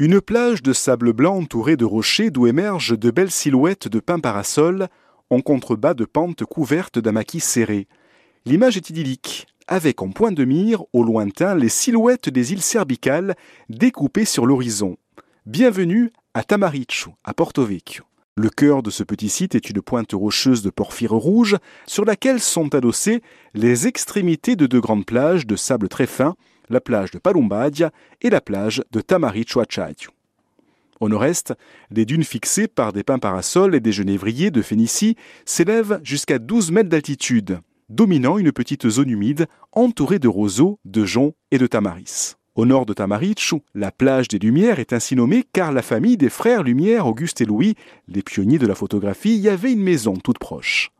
Une plage de sable blanc entourée de rochers d'où émergent de belles silhouettes de pins parasols en contrebas de pentes couvertes d'un maquis serré. L'image est idyllique, avec en point de mire, au lointain, les silhouettes des îles Cerbicales découpées sur l'horizon. Bienvenue à Tamaricho, à Porto Vecchio. Le cœur de ce petit site est une pointe rocheuse de porphyre rouge sur laquelle sont adossées les extrémités de deux grandes plages de sable très fin la plage de Palumbadia et la plage de Tamarichoachayu. Au nord-est, les dunes fixées par des pins parasols et des genévriers de Phénicie s'élèvent jusqu'à 12 mètres d'altitude, dominant une petite zone humide entourée de roseaux, de joncs et de tamaris. Au nord de Tamarichu, la plage des Lumières est ainsi nommée car la famille des frères Lumière, Auguste et Louis, les pionniers de la photographie, y avait une maison toute proche.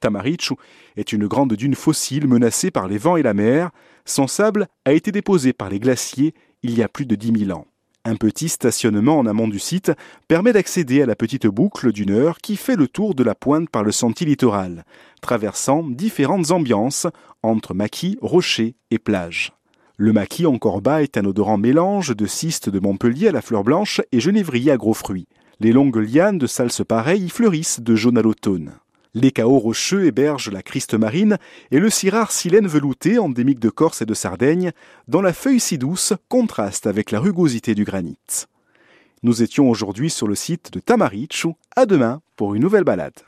Tamarichu est une grande dune fossile menacée par les vents et la mer. Son sable a été déposé par les glaciers il y a plus de 10 000 ans. Un petit stationnement en amont du site permet d'accéder à la petite boucle d'une heure qui fait le tour de la pointe par le sentier littoral, traversant différentes ambiances entre maquis, rochers et plages. Le maquis encore bas est un odorant mélange de cystes de Montpellier à la fleur blanche et genévrier à gros fruits. Les longues lianes de salse pareille y fleurissent de jaune à l'automne. Les chaos rocheux hébergent la criste marine et le si rare silène velouté endémique de Corse et de Sardaigne, dont la feuille si douce contraste avec la rugosité du granit. Nous étions aujourd'hui sur le site de Tamarichu. À demain pour une nouvelle balade.